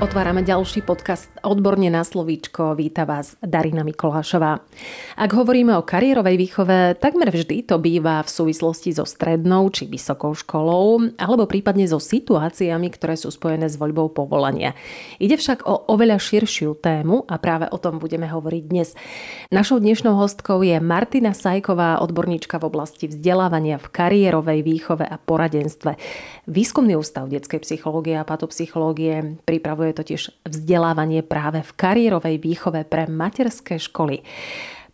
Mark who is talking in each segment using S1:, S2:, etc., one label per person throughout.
S1: Otvárame ďalší podcast Odborne na slovíčko. Víta vás Darina Mikolášová. Ak hovoríme o kariérovej výchove, takmer vždy to býva v súvislosti so strednou či vysokou školou, alebo prípadne so situáciami, ktoré sú spojené s voľbou povolania. Ide však o oveľa širšiu tému a práve o tom budeme hovoriť dnes. Našou dnešnou hostkou je Martina Sajková, odborníčka v oblasti vzdelávania v kariérovej výchove a poradenstve. Výskumný ústav detskej psychológie a patopsychológie pripravuje je totiž vzdelávanie práve v kariérovej výchove pre materské školy.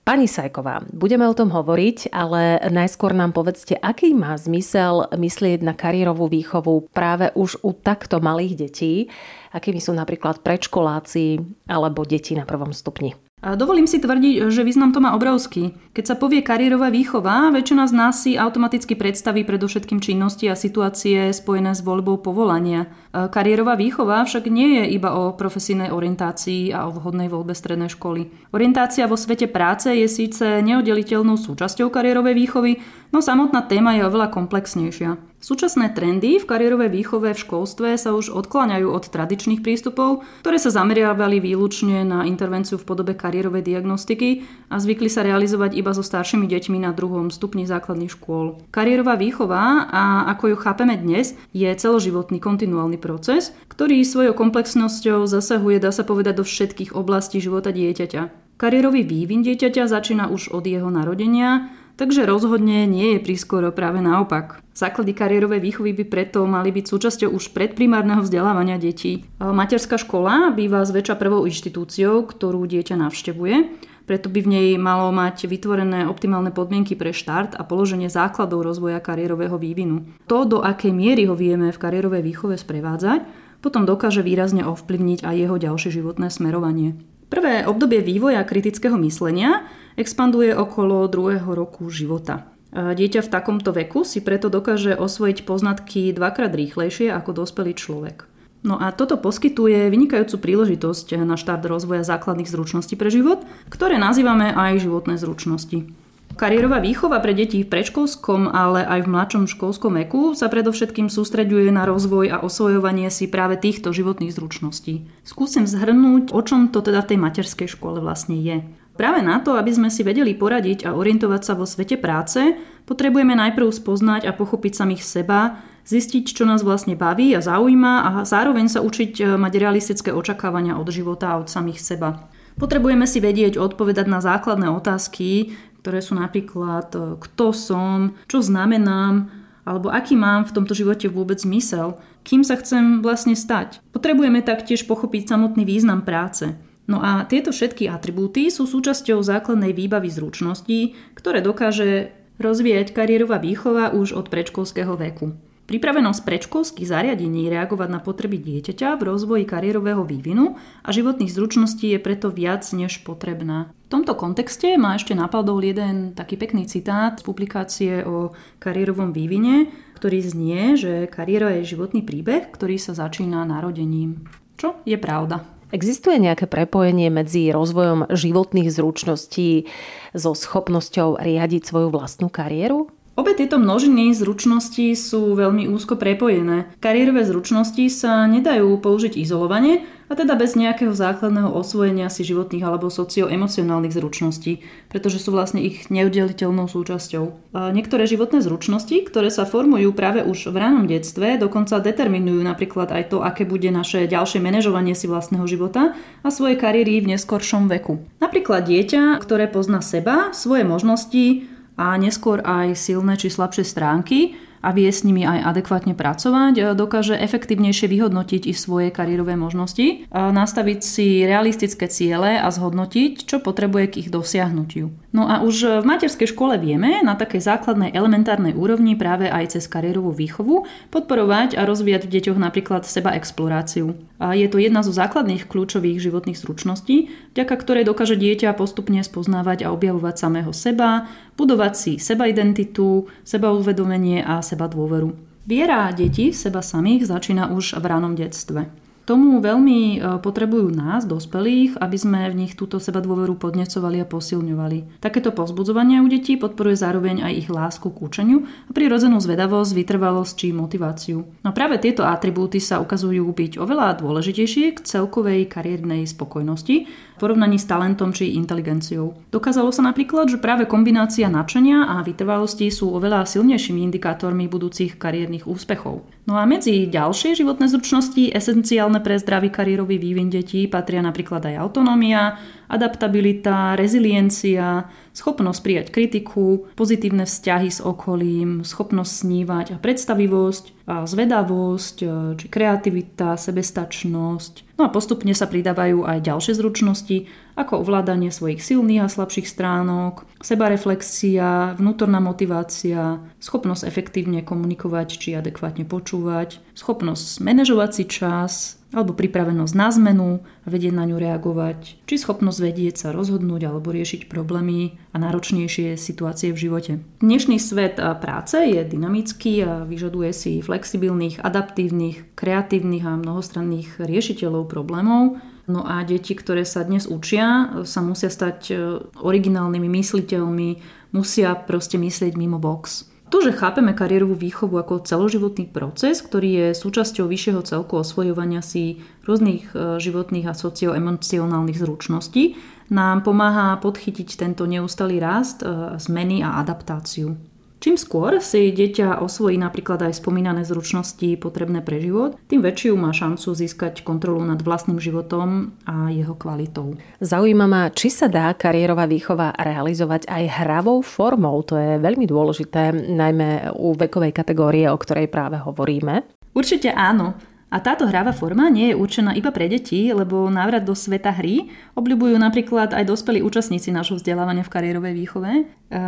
S1: Pani Sajková, budeme o tom hovoriť, ale najskôr nám povedzte, aký má zmysel myslieť na kariérovú výchovu práve už u takto malých detí, akými sú napríklad predškoláci alebo deti na prvom stupni.
S2: Dovolím si tvrdiť, že význam to má obrovský. Keď sa povie kariérová výchova, väčšina z nás si automaticky predstaví predovšetkým činnosti a situácie spojené s voľbou povolania. Kariérová výchova však nie je iba o profesijnej orientácii a o vhodnej voľbe strednej školy. Orientácia vo svete práce je síce neoddeliteľnou súčasťou kariérovej výchovy, no samotná téma je oveľa komplexnejšia. Súčasné trendy v kariérovej výchove v školstve sa už odkláňajú od tradičných prístupov, ktoré sa zameriavali výlučne na intervenciu v podobe kariérovej diagnostiky a zvykli sa realizovať iba so staršími deťmi na druhom stupni základných škôl. Kariérová výchova, a ako ju chápeme dnes, je celoživotný kontinuálny proces, ktorý svojou komplexnosťou zasahuje, dá sa povedať, do všetkých oblastí života dieťaťa. Kariérový vývin dieťaťa začína už od jeho narodenia Takže rozhodne nie je prískoro práve naopak. Základy kariérovej výchovy by preto mali byť súčasťou už predprimárneho vzdelávania detí. Materská škola býva zväčša prvou inštitúciou, ktorú dieťa navštevuje, preto by v nej malo mať vytvorené optimálne podmienky pre štart a položenie základov rozvoja kariérového vývinu. To, do akej miery ho vieme v kariérovej výchove sprevádzať, potom dokáže výrazne ovplyvniť aj jeho ďalšie životné smerovanie. Prvé obdobie vývoja kritického myslenia expanduje okolo druhého roku života. Dieťa v takomto veku si preto dokáže osvojiť poznatky dvakrát rýchlejšie ako dospelý človek. No a toto poskytuje vynikajúcu príležitosť na štart rozvoja základných zručností pre život, ktoré nazývame aj životné zručnosti. Kariérová výchova pre deti v predškolskom, ale aj v mladšom školskom veku sa predovšetkým sústreďuje na rozvoj a osvojovanie si práve týchto životných zručností. Skúsim zhrnúť, o čom to teda v tej materskej škole vlastne je. Práve na to, aby sme si vedeli poradiť a orientovať sa vo svete práce, potrebujeme najprv spoznať a pochopiť samých seba, zistiť, čo nás vlastne baví a zaujíma a zároveň sa učiť e, mať realistické očakávania od života a od samých seba. Potrebujeme si vedieť odpovedať na základné otázky, ktoré sú napríklad e, kto som, čo znamenám, alebo aký mám v tomto živote vôbec zmysel, kým sa chcem vlastne stať. Potrebujeme taktiež pochopiť samotný význam práce. No a tieto všetky atribúty sú súčasťou základnej výbavy zručností, ktoré dokáže rozvíjať kariérová výchova už od predškolského veku. Pripravenosť predškolských zariadení reagovať na potreby dieťaťa v rozvoji kariérového vývinu a životných zručností je preto viac než potrebná. V tomto kontexte ma ešte napadol jeden taký pekný citát z publikácie o kariérovom vývine, ktorý znie, že kariéra je životný príbeh, ktorý sa začína narodením. Čo je pravda.
S1: Existuje nejaké prepojenie medzi rozvojom životných zručností so schopnosťou riadiť svoju vlastnú kariéru?
S2: Obe tieto množiny zručností sú veľmi úzko prepojené. Kariérové zručnosti sa nedajú použiť izolovane, a teda bez nejakého základného osvojenia si životných alebo socioemocionálnych zručností, pretože sú vlastne ich neoddeliteľnou súčasťou. A niektoré životné zručnosti, ktoré sa formujú práve už v ranom detstve, dokonca determinujú napríklad aj to, aké bude naše ďalšie manažovanie si vlastného života a svojej kariéry v neskoršom veku. Napríklad dieťa, ktoré pozná seba, svoje možnosti a neskôr aj silné či slabšie stránky, a vie s nimi aj adekvátne pracovať, e, dokáže efektívnejšie vyhodnotiť i svoje kariérové možnosti, nastaviť si realistické ciele a zhodnotiť, čo potrebuje k ich dosiahnutiu. No a už v materskej škole vieme na takej základnej elementárnej úrovni práve aj cez kariérovú výchovu podporovať a rozvíjať v deťoch napríklad seba exploráciu. Je to jedna zo základných kľúčových životných zručností, vďaka ktorej dokáže dieťa postupne spoznávať a objavovať samého seba, budovať si seba identitu, seba uvedomenie a seba dôveru. Viera detí v seba samých začína už v ranom detstve. Tomu veľmi e, potrebujú nás, dospelých, aby sme v nich túto seba dôveru podnecovali a posilňovali. Takéto pozbudzovanie u detí podporuje zároveň aj ich lásku k učeniu a prirodzenú zvedavosť, vytrvalosť či motiváciu. No práve tieto atribúty sa ukazujú byť oveľa dôležitejšie k celkovej kariérnej spokojnosti v porovnaní s talentom či inteligenciou. Dokázalo sa napríklad, že práve kombinácia nadšenia a vytrvalosti sú oveľa silnejšími indikátormi budúcich kariérnych úspechov. No a medzi ďalšie životné zručnosti esenciálne pre zdravý kariérový vývin detí patria napríklad aj autonómia, adaptabilita, reziliencia, schopnosť prijať kritiku, pozitívne vzťahy s okolím, schopnosť snívať a predstavivosť, a zvedavosť, e, či kreativita, sebestačnosť. No a postupne sa pridávajú aj ďalšie zručnosti, ako ovládanie svojich silných a slabších stránok, sebareflexia, vnútorná motivácia, schopnosť efektívne komunikovať či adekvátne počúvať, schopnosť manažovať si čas, alebo pripravenosť na zmenu a vedieť na ňu reagovať, či schopnosť vedieť sa rozhodnúť alebo riešiť problémy a náročnejšie situácie v živote. Dnešný svet práce je dynamický a vyžaduje si flexibilných, adaptívnych, kreatívnych a mnohostranných riešiteľov problémov, No a deti, ktoré sa dnes učia, sa musia stať e, originálnymi mysliteľmi, musia proste myslieť mimo box. To, že chápeme kariérovú výchovu ako celoživotný proces, ktorý je súčasťou vyššieho celku osvojovania si rôznych e, životných a socioemocionálnych zručností, nám pomáha podchytiť tento neustalý rast, e, zmeny a adaptáciu. Čím skôr si dieťa osvojí napríklad aj spomínané zručnosti potrebné pre život, tým väčšiu má šancu získať kontrolu nad vlastným životom a jeho kvalitou.
S1: Zaujíma ma, či sa dá kariérová výchova realizovať aj hravou formou. To je veľmi dôležité, najmä u vekovej kategórie, o ktorej práve hovoríme.
S2: Určite áno. A táto hráva forma nie je určená iba pre deti, lebo návrat do sveta hry obľubujú napríklad aj dospelí účastníci nášho vzdelávania v kariérovej výchove. E,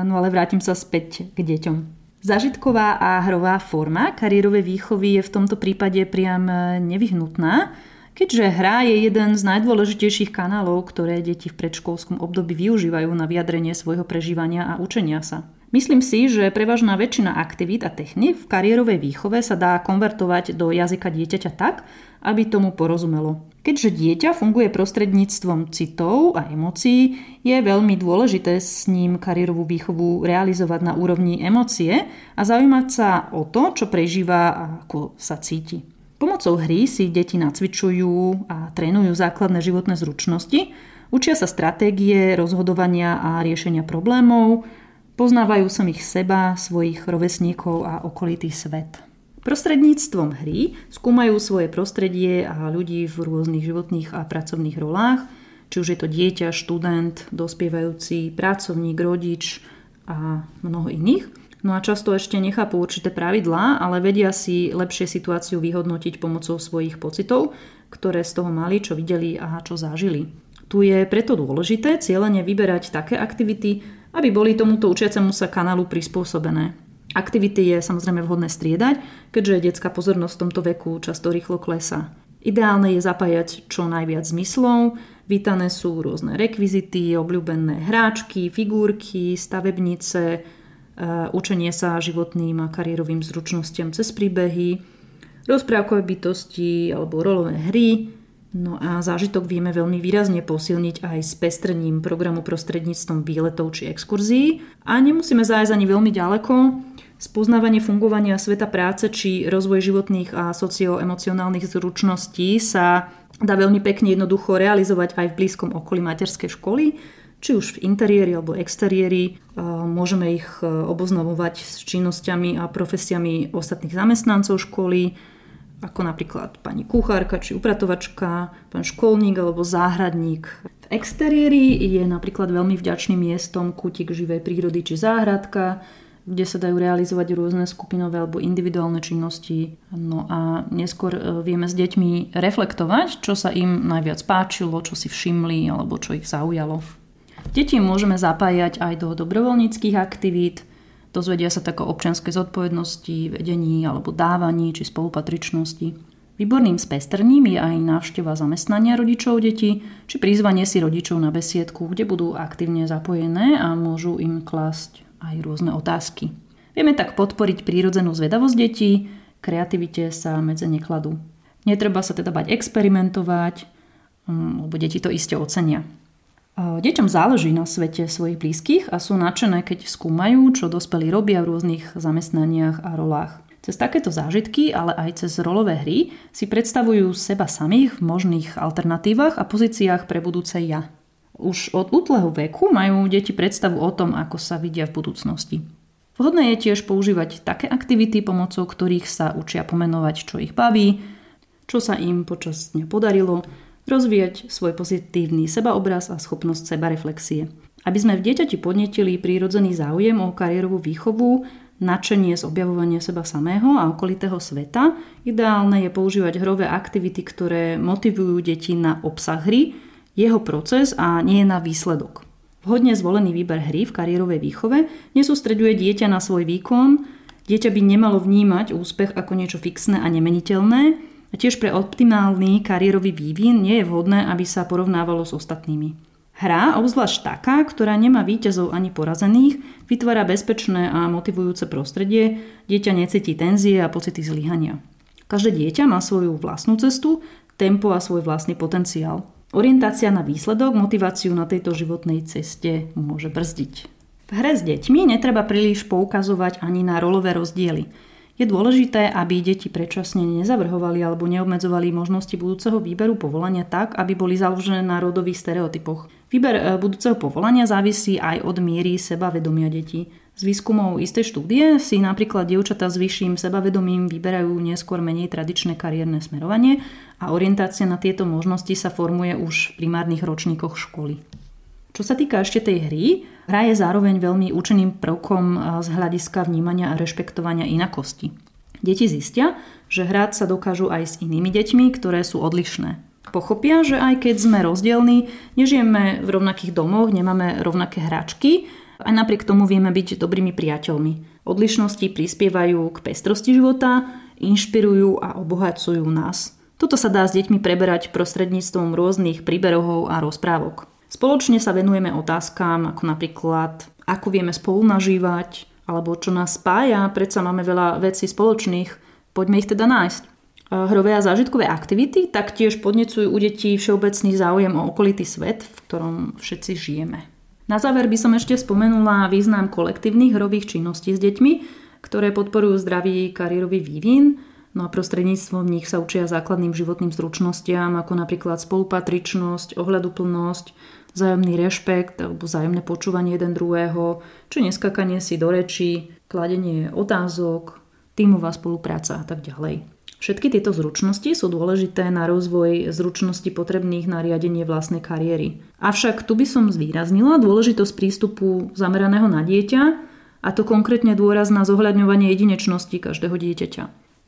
S2: no ale vrátim sa späť k deťom. Zažitková a hrová forma kariérovej výchovy je v tomto prípade priam nevyhnutná, keďže hra je jeden z najdôležitejších kanálov, ktoré deti v predškolskom období využívajú na vyjadrenie svojho prežívania a učenia sa. Myslím si, že prevažná väčšina aktivít a technik v kariérovej výchove sa dá konvertovať do jazyka dieťaťa tak, aby tomu porozumelo. Keďže dieťa funguje prostredníctvom citov a emócií, je veľmi dôležité s ním kariérovú výchovu realizovať na úrovni emócie a zaujímať sa o to, čo prežíva a ako sa cíti. Pomocou hry si deti nacvičujú a trénujú základné životné zručnosti, učia sa stratégie rozhodovania a riešenia problémov, Poznávajú samých seba, svojich rovesníkov a okolitý svet. Prostredníctvom hry skúmajú svoje prostredie a ľudí v rôznych životných a pracovných rolách, či už je to dieťa, študent, dospievajúci, pracovník, rodič a mnoho iných. No a často ešte nechápu určité pravidlá, ale vedia si lepšie situáciu vyhodnotiť pomocou svojich pocitov, ktoré z toho mali, čo videli a čo zažili. Tu je preto dôležité cieľene vyberať také aktivity, aby boli tomuto učiacemu sa kanálu prispôsobené. Aktivity je samozrejme vhodné striedať, keďže detská pozornosť v tomto veku často rýchlo klesá. Ideálne je zapájať čo najviac zmyslov, vítané sú rôzne rekvizity, obľúbené hráčky, figurky, stavebnice, e, učenie sa životným a kariérovým zručnostiam cez príbehy, rozprávkové bytosti alebo rolové hry, No a zážitok vieme veľmi výrazne posilniť aj s pestrením programu prostredníctvom výletov či exkurzií. A nemusíme zájsť ani veľmi ďaleko. Spoznávanie fungovania sveta práce či rozvoj životných a socioemocionálnych zručností sa dá veľmi pekne jednoducho realizovať aj v blízkom okolí materskej školy, či už v interiéri alebo exteriéri. Môžeme ich e, oboznamovať s činnosťami a profesiami ostatných zamestnancov školy, ako napríklad pani kuchárka či upratovačka, pán školník alebo záhradník. V exteriéri je napríklad veľmi vďačným miestom kútik živej prírody či záhradka, kde sa dajú realizovať rôzne skupinové alebo individuálne činnosti. No a neskôr e, vieme s deťmi reflektovať, čo sa im najviac páčilo, čo si všimli alebo čo ich zaujalo. Deti môžeme zapájať aj do dobrovoľníckých aktivít, Dozvedia sa tak o občianskej zodpovednosti, vedení alebo dávaní či spolupatričnosti. Výborným spestrním je aj návšteva zamestnania rodičov detí či prizvanie si rodičov na besiedku, kde budú aktívne zapojené a môžu im klásť aj rôzne otázky. Vieme tak podporiť prírodzenú zvedavosť detí, kreativite sa medze nekladú. Netreba sa teda bať experimentovať, mm, lebo deti to iste ocenia. Deťom záleží na svete svojich blízkych a sú nadšené, keď skúmajú, čo dospelí robia v rôznych zamestnaniach a rolách. Cez takéto zážitky, ale aj cez rolové hry si predstavujú seba samých v možných alternatívach a pozíciách pre budúce ja. Už od útleho veku majú deti predstavu o tom, ako sa vidia v budúcnosti. Vhodné je tiež používať také aktivity, pomocou ktorých sa učia pomenovať, čo ich baví, čo sa im počas dňa podarilo, rozvíjať svoj pozitívny sebaobraz a schopnosť sebareflexie. Aby sme v dieťati podnetili prírodzený záujem o kariérovú výchovu, nadšenie z objavovania seba samého a okolitého sveta, ideálne je používať hrové aktivity, ktoré motivujú deti na obsah hry, jeho proces a nie na výsledok. Vhodne zvolený výber hry v kariérovej výchove nesústreďuje dieťa na svoj výkon, dieťa by nemalo vnímať úspech ako niečo fixné a nemeniteľné a tiež pre optimálny kariérový vývin nie je vhodné, aby sa porovnávalo s ostatnými. Hra, obzvlášť taká, ktorá nemá víťazov ani porazených, vytvára bezpečné a motivujúce prostredie, dieťa necíti tenzie a pocity zlyhania. Každé dieťa má svoju vlastnú cestu, tempo a svoj vlastný potenciál. Orientácia na výsledok motiváciu na tejto životnej ceste môže brzdiť. V hre s deťmi netreba príliš poukazovať ani na rolové rozdiely. Je dôležité, aby deti predčasne nezavrhovali alebo neobmedzovali možnosti budúceho výberu povolania tak, aby boli založené na rodových stereotypoch. Výber e, budúceho povolania závisí aj od miery sebavedomia detí. Z výskumov istej štúdie si napríklad dievčatá s vyšším sebavedomím vyberajú neskôr menej tradičné kariérne smerovanie a orientácia na tieto možnosti sa formuje už v primárnych ročníkoch školy. Čo sa týka ešte tej hry, hra je zároveň veľmi účinným prvkom eh, z hľadiska vnímania a rešpektovania inakosti. Deti zistia, že hrať sa dokážu aj s inými deťmi, ktoré sú odlišné. Pochopia, že aj keď sme rozdielní, nežijeme v rovnakých domoch, nemáme rovnaké hračky, aj napriek tomu vieme byť dobrými priateľmi. Odlišnosti prispievajú k pestrosti života, inšpirujú a obohacujú nás. Toto sa dá s deťmi preberať prostredníctvom rôznych príberov a rozprávok. Spoločne sa venujeme otázkam ako napríklad, ako vieme spolu nažívať, alebo čo nás spája, predsa máme veľa vecí spoločných, poďme ich teda nájsť. Hrové a zážitkové aktivity taktiež podnecujú u detí všeobecný záujem o okolitý svet, v ktorom všetci žijeme. Na záver by som ešte spomenula význam kolektívnych hrových činností s deťmi, ktoré podporujú zdravý kariérový vývin, no a prostredníctvom nich sa učia základným životným zručnostiam, ako napríklad spolupatričnosť, ohľaduplnosť, vzájomný rešpekt alebo vzájomné počúvanie jeden druhého, či neskakanie si do rečí, kladenie otázok, tímová spolupráca a tak ďalej. Všetky tieto zručnosti sú dôležité na rozvoj zručnosti potrebných na riadenie vlastnej kariéry. Avšak tu by som zvýraznila dôležitosť prístupu zameraného na dieťa a to konkrétne dôraz na zohľadňovanie jedinečnosti každého dieťaťa.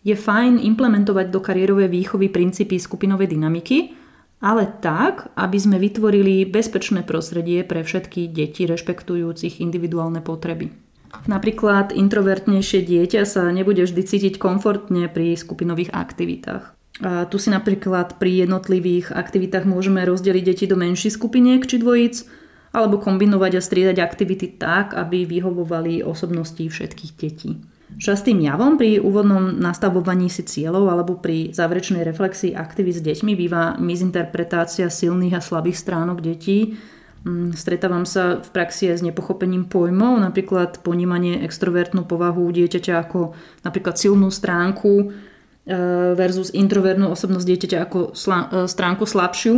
S2: Je fajn implementovať do kariérovej výchovy princípy skupinovej dynamiky, ale tak, aby sme vytvorili bezpečné prostredie pre všetky deti rešpektujúcich individuálne potreby. Napríklad introvertnejšie dieťa sa nebude vždy cítiť komfortne pri skupinových aktivitách. A tu si napríklad pri jednotlivých aktivitách môžeme rozdeliť deti do menších skupiniek či dvojíc, alebo kombinovať a striedať aktivity tak, aby vyhovovali osobnosti všetkých detí. Častým javom pri úvodnom nastavovaní si cieľov alebo pri záverečnej reflexii aktivít s deťmi býva misinterpretácia silných a slabých stránok detí, Mm, stretávam sa v praxi aj s nepochopením pojmov, napríklad ponímanie extrovertnú povahu dieťaťa ako napríklad silnú stránku e, versus introvertnú osobnosť dieťaťa ako e, stránku slabšiu,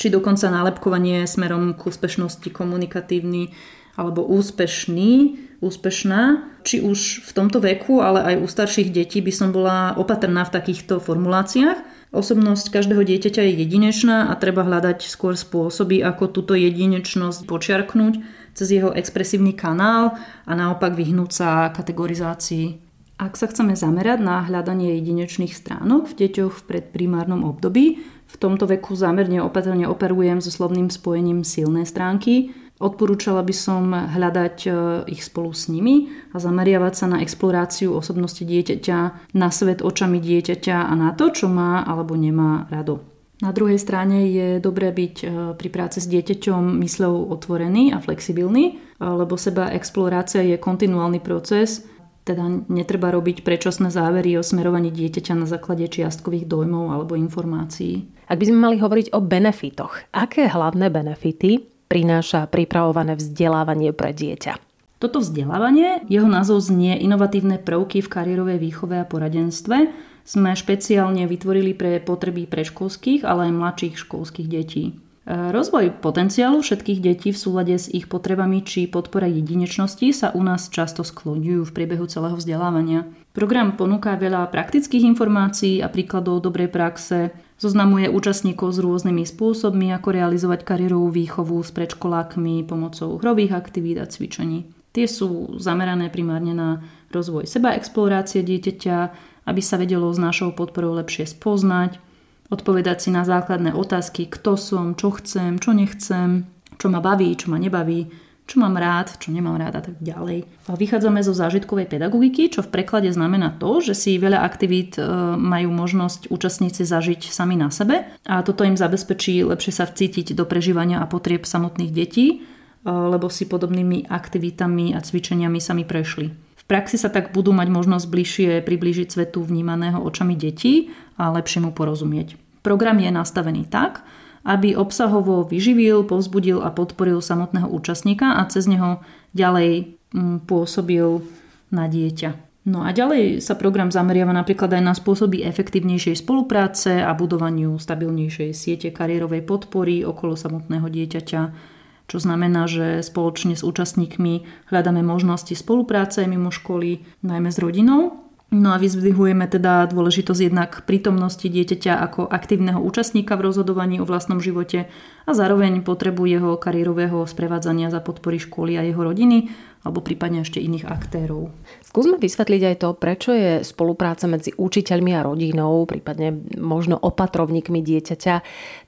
S2: či dokonca nálepkovanie smerom k úspešnosti komunikatívny alebo úspešný, úspešná. Či už v tomto veku, ale aj u starších detí by som bola opatrná v takýchto formuláciách, Osobnosť každého dieťaťa je jedinečná a treba hľadať skôr spôsoby, ako túto jedinečnosť počiarknúť cez jeho expresívny kanál a naopak vyhnúť sa kategorizácii. Ak sa chceme zamerať na hľadanie jedinečných stránok v deťoch v predprimárnom období, v tomto veku zámerne opatrne operujem so slovným spojením silné stránky, Odporúčala by som hľadať e, ich spolu s nimi a zameriavať sa na exploráciu osobnosti dieťaťa, na svet očami dieťaťa a na to, čo má alebo nemá rado. Na druhej strane je dobré byť e, pri práci s dieťaťom mysľou otvorený a flexibilný, lebo seba explorácia je kontinuálny proces. Teda netreba robiť predčasné závery o smerovaní dieťaťa na základe čiastkových dojmov alebo informácií.
S1: Ak by sme mali hovoriť o benefitoch, aké hlavné benefity prináša pripravované vzdelávanie pre dieťa?
S2: Toto vzdelávanie, jeho názov znie Inovatívne prvky v kariérovej výchove a poradenstve, sme špeciálne vytvorili pre potreby predškolských, ale aj mladších školských detí. Rozvoj potenciálu všetkých detí v súlade s ich potrebami či podpora jedinečnosti sa u nás často skloňujú v priebehu celého vzdelávania. Program ponúka veľa praktických informácií a príkladov dobrej praxe, zoznamuje účastníkov s rôznymi spôsobmi, ako realizovať kariérovú výchovu s predškolákmi pomocou hrových aktivít a cvičení. Tie sú zamerané primárne na rozvoj seba explorácie dieťaťa, aby sa vedelo s našou podporou lepšie spoznať, odpovedať si na základné otázky, kto som, čo chcem, čo nechcem, čo ma baví, čo ma nebaví, čo mám rád, čo nemám rád a tak ďalej. Vychádzame zo zážitkovej pedagogiky, čo v preklade znamená to, že si veľa aktivít e, majú možnosť účastníci zažiť sami na sebe a toto im zabezpečí lepšie sa vcítiť do prežívania a potrieb samotných detí, e, lebo si podobnými aktivitami a cvičeniami sami prešli. V praxi sa tak budú mať možnosť bližšie priblížiť svetu vnímaného očami detí a lepšie mu porozumieť. Program je nastavený tak, aby obsahovo vyživil, povzbudil a podporil samotného účastníka a cez neho ďalej mm, pôsobil na dieťa. No a ďalej sa program zameriava napríklad aj na spôsoby efektívnejšej spolupráce a budovaniu stabilnejšej siete kariérovej podpory okolo samotného dieťaťa, čo znamená, že spoločne s účastníkmi hľadáme možnosti spolupráce mimo školy, najmä s rodinou. No a vyzdvihujeme teda dôležitosť jednak prítomnosti dieťaťa ako aktívneho účastníka v rozhodovaní o vlastnom živote a zároveň potrebu jeho kariérového sprevádzania za podpory školy a jeho rodiny alebo prípadne ešte iných aktérov.
S1: Skúsme vysvetliť aj to, prečo je spolupráca medzi učiteľmi a rodinou, prípadne možno opatrovníkmi dieťaťa,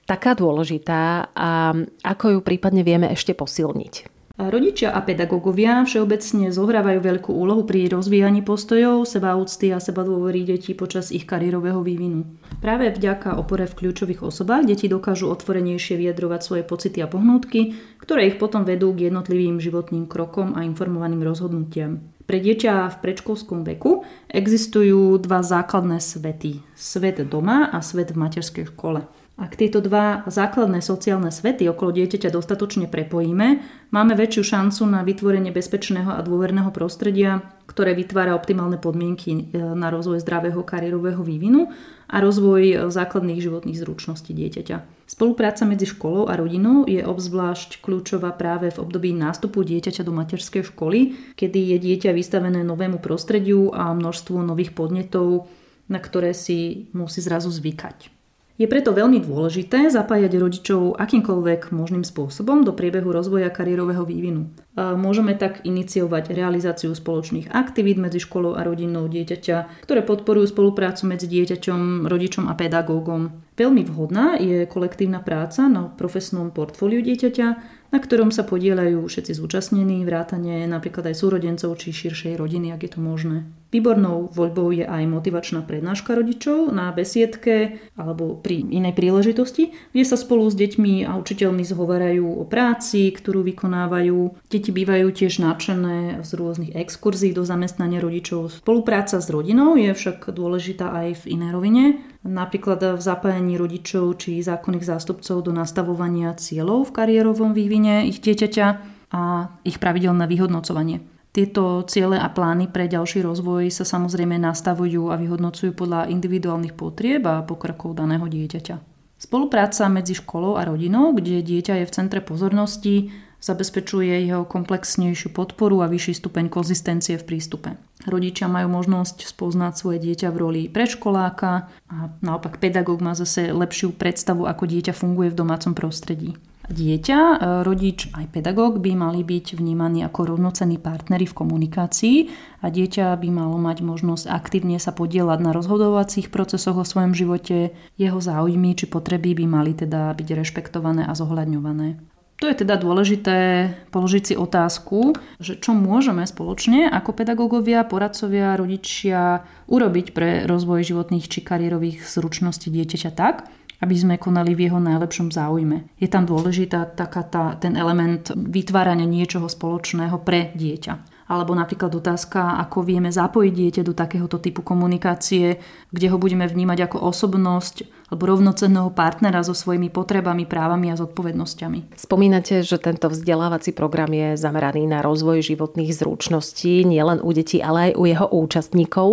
S1: taká dôležitá a ako ju prípadne vieme ešte posilniť.
S2: Rodičia a pedagógovia všeobecne zohrávajú veľkú úlohu pri rozvíjaní postojov, sebaúcty a seba dôverí detí počas ich kariérového vývinu. Práve vďaka opore v kľúčových osobách deti dokážu otvorenejšie vyjadrovať svoje pocity a pohnútky, ktoré ich potom vedú k jednotlivým životným krokom a informovaným rozhodnutiam. Pre dieťa v predškolskom veku existujú dva základné svety. Svet doma a svet v materskej škole. Ak tieto dva základné sociálne svety okolo dieťaťa dostatočne prepojíme, máme väčšiu šancu na vytvorenie bezpečného a dôverného prostredia, ktoré vytvára optimálne podmienky e, na rozvoj zdravého kariérového vývinu a rozvoj e, základných životných zručností dieťaťa. Spolupráca medzi školou a rodinou je obzvlášť kľúčová práve v období nástupu dieťaťa do materskej školy, kedy je dieťa vystavené novému prostrediu a množstvu nových podnetov, na ktoré si musí zrazu zvykať. Je preto veľmi dôležité zapájať rodičov akýmkoľvek možným spôsobom do priebehu rozvoja kariérového vývinu. Môžeme tak iniciovať realizáciu spoločných aktivít medzi školou a rodinou dieťaťa, ktoré podporujú spoluprácu medzi dieťaťom, rodičom a pedagógom. Veľmi vhodná je kolektívna práca na profesnom portfóliu dieťaťa, na ktorom sa podielajú všetci zúčastnení, vrátane napríklad aj súrodencov či širšej rodiny, ak je to možné. Výbornou voľbou je aj motivačná prednáška rodičov na besiedke alebo pri inej príležitosti, kde sa spolu s deťmi a učiteľmi zhovarajú o práci, ktorú vykonávajú. Deti bývajú tiež nadšené z rôznych exkurzí do zamestnania rodičov. Spolupráca s rodinou je však dôležitá aj v inej rovine, napríklad v zapájaní rodičov či zákonných zástupcov do nastavovania cieľov v kariérovom vývine ich dieťaťa a ich pravidelné vyhodnocovanie. Tieto ciele a plány pre ďalší rozvoj sa samozrejme nastavujú a vyhodnocujú podľa individuálnych potrieb a pokrokov daného dieťaťa. Spolupráca medzi školou a rodinou, kde dieťa je v centre pozornosti, zabezpečuje jeho komplexnejšiu podporu a vyšší stupeň konzistencie v prístupe. Rodičia majú možnosť spoznať svoje dieťa v roli predškoláka a naopak pedagóg má zase lepšiu predstavu, ako dieťa funguje v domácom prostredí. Dieťa, e, rodič aj pedagóg by mali byť vnímaní ako rovnocenní partnery v komunikácii a dieťa by malo mať možnosť aktívne sa podielať na rozhodovacích procesoch o svojom živote. Jeho záujmy či potreby by mali teda byť rešpektované a zohľadňované. To je teda dôležité položiť si otázku, že čo môžeme spoločne ako pedagógovia, poradcovia, rodičia urobiť pre rozvoj životných či kariérových zručností dieťaťa tak, aby sme konali v jeho najlepšom záujme. Je tam dôležitá taká tá, ten element vytvárania niečoho spoločného pre dieťa. Alebo napríklad otázka, ako vieme zapojiť dieťa do takéhoto typu komunikácie, kde ho budeme vnímať ako osobnosť alebo rovnocenného partnera so svojimi potrebami, právami a zodpovednosťami.
S1: Spomínate, že tento vzdelávací program je zameraný na rozvoj životných zručností nielen u detí, ale aj u jeho účastníkov.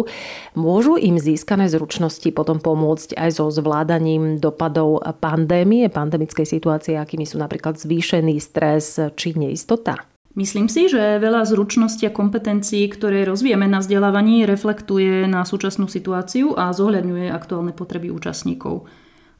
S1: Môžu im získané zručnosti potom pomôcť aj so zvládaním dopadov pandémie, pandemickej situácie, akými sú napríklad zvýšený stres či neistota?
S2: Myslím si, že veľa zručností a kompetencií, ktoré rozvíjame na vzdelávaní, reflektuje na súčasnú situáciu a zohľadňuje aktuálne potreby účastníkov.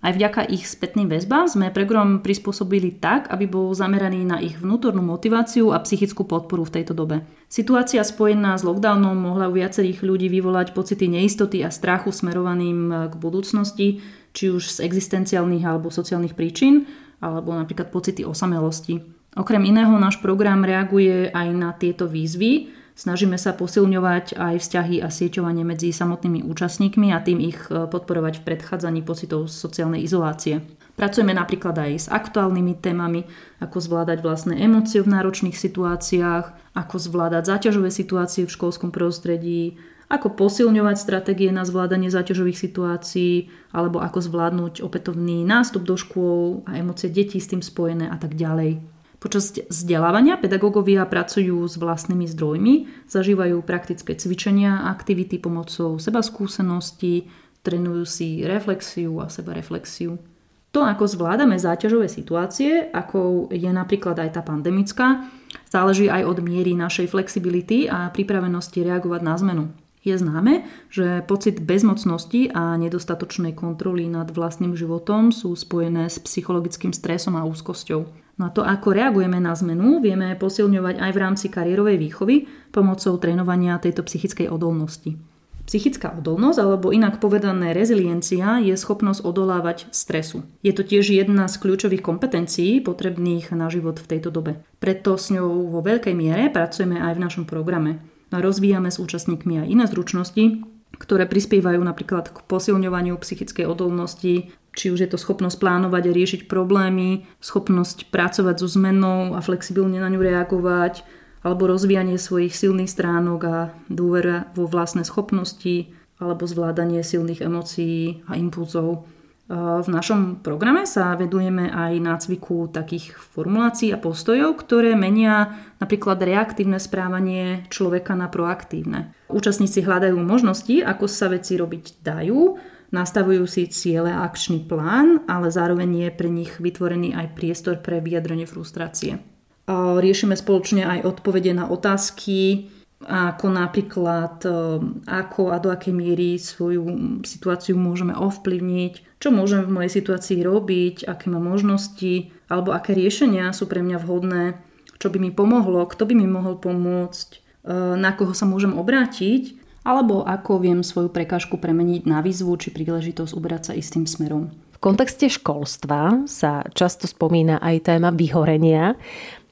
S2: Aj vďaka ich spätným väzbám sme program prispôsobili tak, aby bol zameraný na ich vnútornú motiváciu a psychickú podporu v tejto dobe. Situácia spojená s lockdownom mohla u viacerých ľudí vyvolať pocity neistoty a strachu smerovaným k budúcnosti, či už z existenciálnych alebo sociálnych príčin, alebo napríklad pocity osamelosti. Okrem iného náš program reaguje aj na tieto výzvy. Snažíme sa posilňovať aj vzťahy a sieťovanie medzi samotnými účastníkmi a tým ich e, podporovať v predchádzaní pocitov sociálnej izolácie. Pracujeme napríklad aj s aktuálnymi témami, ako zvládať vlastné emócie v náročných situáciách, ako zvládať záťažové situácie v školskom prostredí, ako posilňovať stratégie na zvládanie záťažových situácií, alebo ako zvládnuť opätovný nástup do škôl a emócie detí s tým spojené a tak ďalej. Počas vzdelávania pedagógovia pracujú s vlastnými zdrojmi, zažívajú praktické cvičenia, aktivity pomocou seba skúseností, trénujú si reflexiu a sebareflexiu. To, ako zvládame záťažové situácie, ako je napríklad aj tá pandemická, záleží aj od miery našej flexibility a pripravenosti reagovať na zmenu. Je známe, že pocit bezmocnosti a nedostatočnej kontroly nad vlastným životom sú spojené s psychologickým stresom a úzkosťou. No a to, ako reagujeme na zmenu, vieme posilňovať aj v rámci kariérovej výchovy pomocou trénovania tejto psychickej odolnosti. Psychická odolnosť, alebo inak povedané reziliencia, je schopnosť odolávať stresu. Je to tiež jedna z kľúčových kompetencií potrebných na život v tejto dobe. Preto s ňou vo veľkej miere pracujeme aj v našom programe. No rozvíjame s účastníkmi aj iné zručnosti, ktoré prispievajú napríklad k posilňovaniu psychickej odolnosti, či už je to schopnosť plánovať a riešiť problémy, schopnosť pracovať so zmenou a flexibilne na ňu reagovať, alebo rozvíjanie svojich silných stránok a dôvera vo vlastné schopnosti, alebo zvládanie silných emócií a impulzov. V našom programe sa vedujeme aj nácviku takých formulácií a postojov, ktoré menia napríklad reaktívne správanie človeka na proaktívne. Účastníci hľadajú možnosti, ako sa veci robiť dajú, nastavujú si ciele a akčný plán, ale zároveň je pre nich vytvorený aj priestor pre vyjadrenie frustrácie. Riešime spoločne aj odpovede na otázky, ako napríklad ako a do akej miery svoju situáciu môžeme ovplyvniť, čo môžem v mojej situácii robiť, aké mám možnosti, alebo aké riešenia sú pre mňa vhodné, čo by mi pomohlo, kto by mi mohol pomôcť, na koho sa môžem obrátiť alebo ako viem svoju prekážku premeniť na výzvu či príležitosť uberať sa istým smerom.
S1: V kontexte školstva sa často spomína aj téma vyhorenia.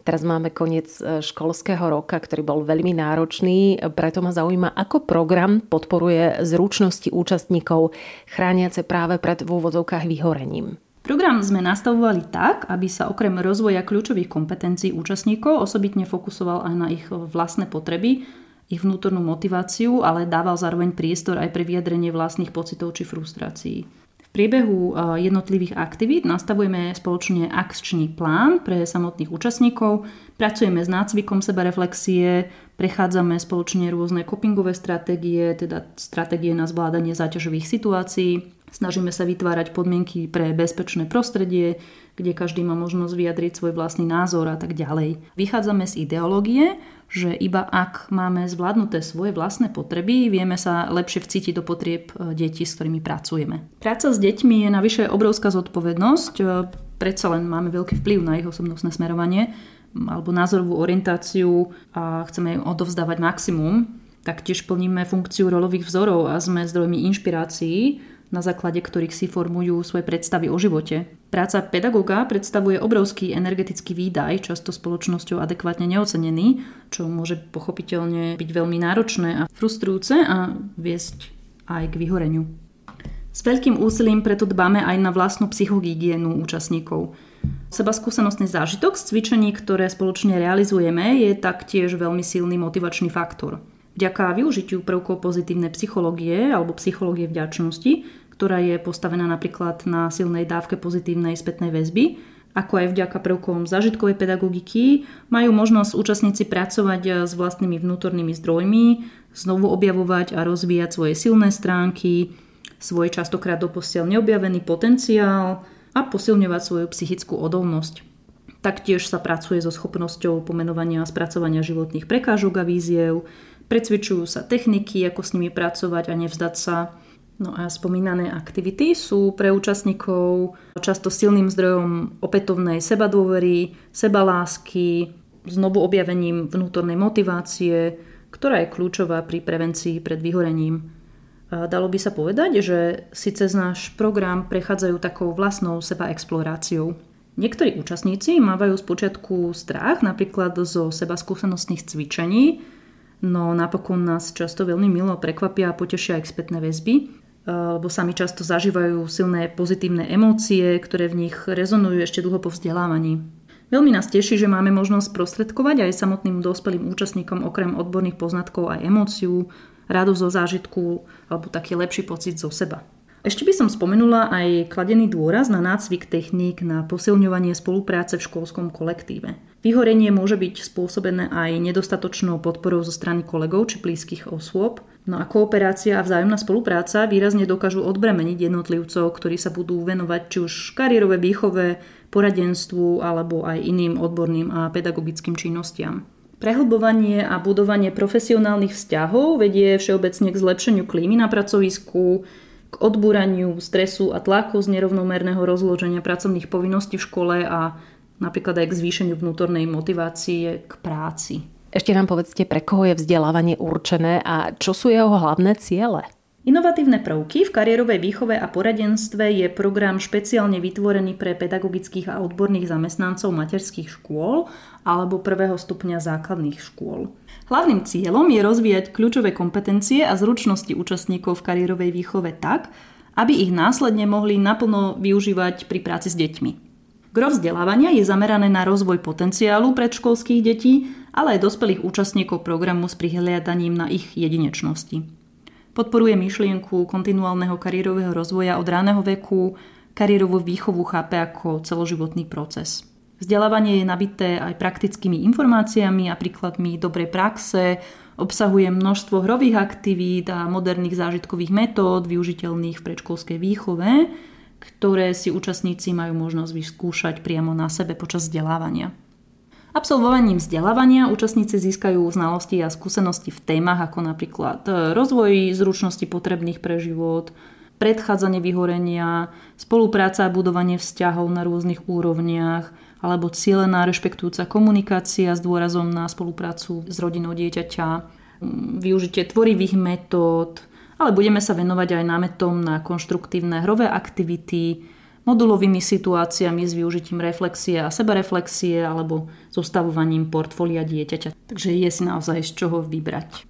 S1: Teraz máme koniec e, školského roka, ktorý bol veľmi náročný, preto ma zaujíma, ako program podporuje zručnosti účastníkov chrániace práve pred v úvodzovkách vyhorením.
S2: Program sme nastavovali tak, aby sa okrem rozvoja kľúčových kompetencií účastníkov osobitne fokusoval aj na ich vlastné potreby ich vnútornú motiváciu, ale dával zároveň priestor aj pre vyjadrenie vlastných pocitov či frustrácií. Priebehu jednotlivých aktivít nastavujeme spoločne akčný plán pre samotných účastníkov, pracujeme s nácvikom sebareflexie, prechádzame spoločne rôzne copingové stratégie, teda stratégie na zvládanie záťažových situácií, snažíme sa vytvárať podmienky pre bezpečné prostredie, kde každý má možnosť vyjadriť svoj vlastný názor a tak ďalej. Vychádzame z ideológie, že iba ak máme zvládnuté svoje vlastné potreby, vieme sa lepšie vcítiť do potrieb e, detí, s ktorými pracujeme. Práca s deťmi je navyše obrovská zodpovednosť, e, predsa len máme veľký vplyv na ich osobnostné smerovanie alebo názorovú orientáciu a chceme im odovzdávať maximum. Taktiež plníme funkciu rolových vzorov a sme zdrojmi inšpirácií na základe ktorých si formujú svoje predstavy o živote. Práca pedagóga predstavuje obrovský energetický výdaj, často spoločnosťou adekvátne neocenený, čo môže pochopiteľne byť veľmi náročné a frustrujúce a viesť aj k vyhoreniu. S veľkým úsilím preto dbáme aj na vlastnú psychohygienu účastníkov. Seba skúsenostný zážitok z cvičení, ktoré spoločne realizujeme, je taktiež veľmi silný motivačný faktor. Vďaka využitiu prvkov pozitívnej psychológie alebo psychológie vďačnosti, ktorá je postavená napríklad na silnej dávke pozitívnej spätnej väzby, ako aj vďaka prvkom zážitkovej pedagogiky, majú možnosť účastníci pracovať s vlastnými vnútornými zdrojmi, znovu objavovať a rozvíjať svoje silné stránky, svoj častokrát doposiaľ neobjavený potenciál a posilňovať svoju psychickú odolnosť. Taktiež sa pracuje so schopnosťou pomenovania a spracovania životných prekážok a víziev, precvičujú sa techniky, ako s nimi pracovať a nevzdať sa. No a spomínané aktivity sú pre účastníkov často silným zdrojom opätovnej sebadôvery, sebalásky, znovu objavením vnútornej motivácie, ktorá je kľúčová pri prevencii pred vyhorením. Dalo by sa povedať, že si cez náš program prechádzajú takou vlastnou seba exploráciou. Niektorí účastníci mávajú spočiatku strach napríklad zo seba skúsenostných cvičení, no napokon nás často veľmi milo prekvapia a potešia aj spätné väzby, lebo sami často zažívajú silné pozitívne emócie, ktoré v nich rezonujú ešte dlho po vzdelávaní. Veľmi nás teší, že máme možnosť prostredkovať aj samotným dospelým účastníkom okrem odborných poznatkov aj emóciu, radosť zo zážitku alebo taký lepší pocit zo seba. Ešte by som spomenula aj kladený dôraz na nácvik techník na posilňovanie spolupráce v školskom kolektíve. Vyhorenie môže byť spôsobené aj nedostatočnou podporou zo strany kolegov či blízkych osôb, no a kooperácia a vzájomná spolupráca výrazne dokážu odbremeniť jednotlivcov, ktorí sa budú venovať či už kariérové výchove, poradenstvu alebo aj iným odborným a pedagogickým činnostiam. Prehlbovanie a budovanie profesionálnych vzťahov vedie všeobecne k zlepšeniu klímy na pracovisku, k odbúraniu stresu a tlaku z nerovnomerného rozloženia pracovných povinností v škole a napríklad aj k zvýšeniu vnútornej motivácie k práci.
S1: Ešte nám povedzte, pre koho je vzdelávanie určené a čo sú jeho hlavné ciele?
S2: Inovatívne prvky v kariérovej výchove a poradenstve je program špeciálne vytvorený pre pedagogických a odborných zamestnancov materských škôl alebo prvého stupňa základných škôl. Hlavným cieľom je rozvíjať kľúčové kompetencie a zručnosti účastníkov v kariérovej výchove tak, aby ich následne mohli naplno využívať pri práci s deťmi. Gro vzdelávania je zamerané na rozvoj potenciálu predškolských detí, ale aj dospelých účastníkov programu s prihliadaním na ich jedinečnosti. Podporuje myšlienku kontinuálneho kariérového rozvoja od ráneho veku, kariérovú výchovu chápe ako celoživotný proces. Vzdelávanie je nabité aj praktickými informáciami a príkladmi dobrej praxe, obsahuje množstvo hrových aktivít a moderných zážitkových metód využiteľných v predškolskej výchove, ktoré si účastníci majú možnosť vyskúšať priamo na sebe počas vzdelávania. Absolvovaním vzdelávania účastníci získajú znalosti a skúsenosti v témach ako napríklad e, rozvoj zručností potrebných pre život, predchádzanie vyhorenia, spolupráca a budovanie vzťahov na rôznych úrovniach, alebo cieľená rešpektujúca komunikácia s dôrazom na spoluprácu s rodinou dieťaťa, využitie tvorivých metód, ale budeme sa venovať aj námetom na konštruktívne hrové aktivity, modulovými situáciami s využitím reflexie a sebareflexie alebo zostavovaním portfólia dieťaťa. Takže je si naozaj z čoho vybrať.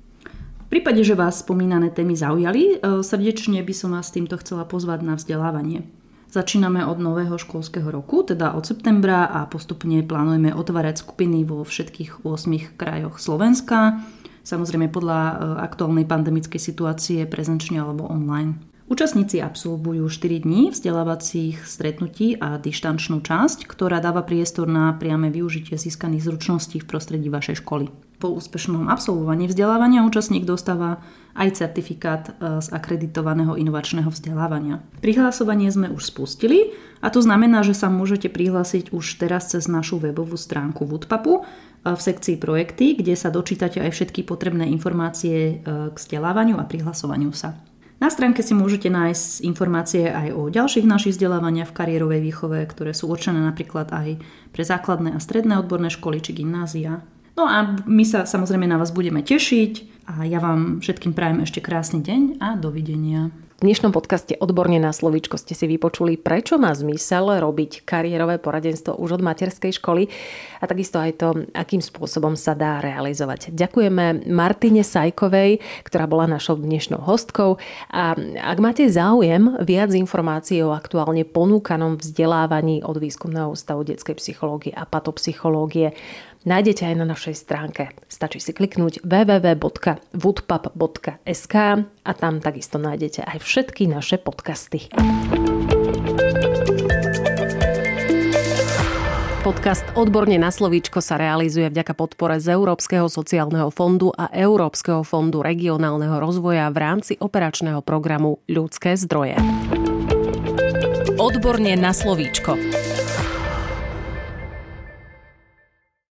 S2: V prípade, že vás spomínané témy zaujali, e, srdečne by som vás týmto chcela pozvať na vzdelávanie. Začíname od nového školského roku, teda od septembra a postupne plánujeme otvárať skupiny vo všetkých 8 krajoch Slovenska, samozrejme podľa e, aktuálnej pandemickej situácie prezenčne alebo online. Účastníci absolvujú 4 dní vzdelávacích stretnutí a dištančnú časť, ktorá dáva priestor na priame využitie získaných zručností v prostredí vašej školy. Po úspešnom absolvovaní vzdelávania účastník dostáva aj certifikát e, z akreditovaného inovačného vzdelávania. Prihlasovanie sme už spustili a to znamená, že sa môžete prihlásiť už teraz cez našu webovú stránku Woodpapu e, v sekcii projekty, kde sa dočítate aj všetky potrebné informácie e, k vzdelávaniu a prihlasovaniu sa. Na stránke si môžete nájsť informácie aj o ďalších našich vzdelávaniach v kariérovej výchove, ktoré sú určené napríklad aj pre základné a stredné odborné školy či gymnázia. No a my sa samozrejme na vás budeme tešiť a ja vám všetkým prajem ešte krásny deň a dovidenia.
S1: V dnešnom podcaste Odborne na slovíčko ste si vypočuli, prečo má zmysel robiť kariérové poradenstvo už od materskej školy a takisto aj to, akým spôsobom sa dá realizovať. Ďakujeme Martine Sajkovej, ktorá bola našou dnešnou hostkou a ak máte záujem viac informácií o aktuálne ponúkanom vzdelávaní od Výskumného ústavu detskej psychológie a patopsychológie, nájdete aj na našej stránke. Stačí si kliknúť www.woodpub.sk a tam takisto nájdete aj všetky naše podcasty. Podcast Odborne na slovíčko sa realizuje vďaka podpore z Európskeho sociálneho fondu a Európskeho fondu regionálneho rozvoja v rámci operačného programu Ľudské zdroje. Odborne na slovíčko.